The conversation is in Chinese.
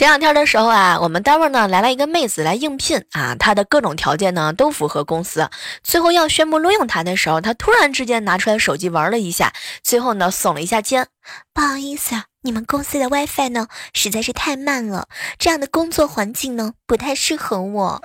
前两天的时候啊我们单位呢来了一个妹子来应聘啊她的各种条件呢都符合公司。最后要宣布录用她的时候她突然之间拿出来手机玩了一下最后呢耸了一下肩不好意思啊你们公司的 wifi 呢实在是太慢了这样的工作环境呢不太适合我。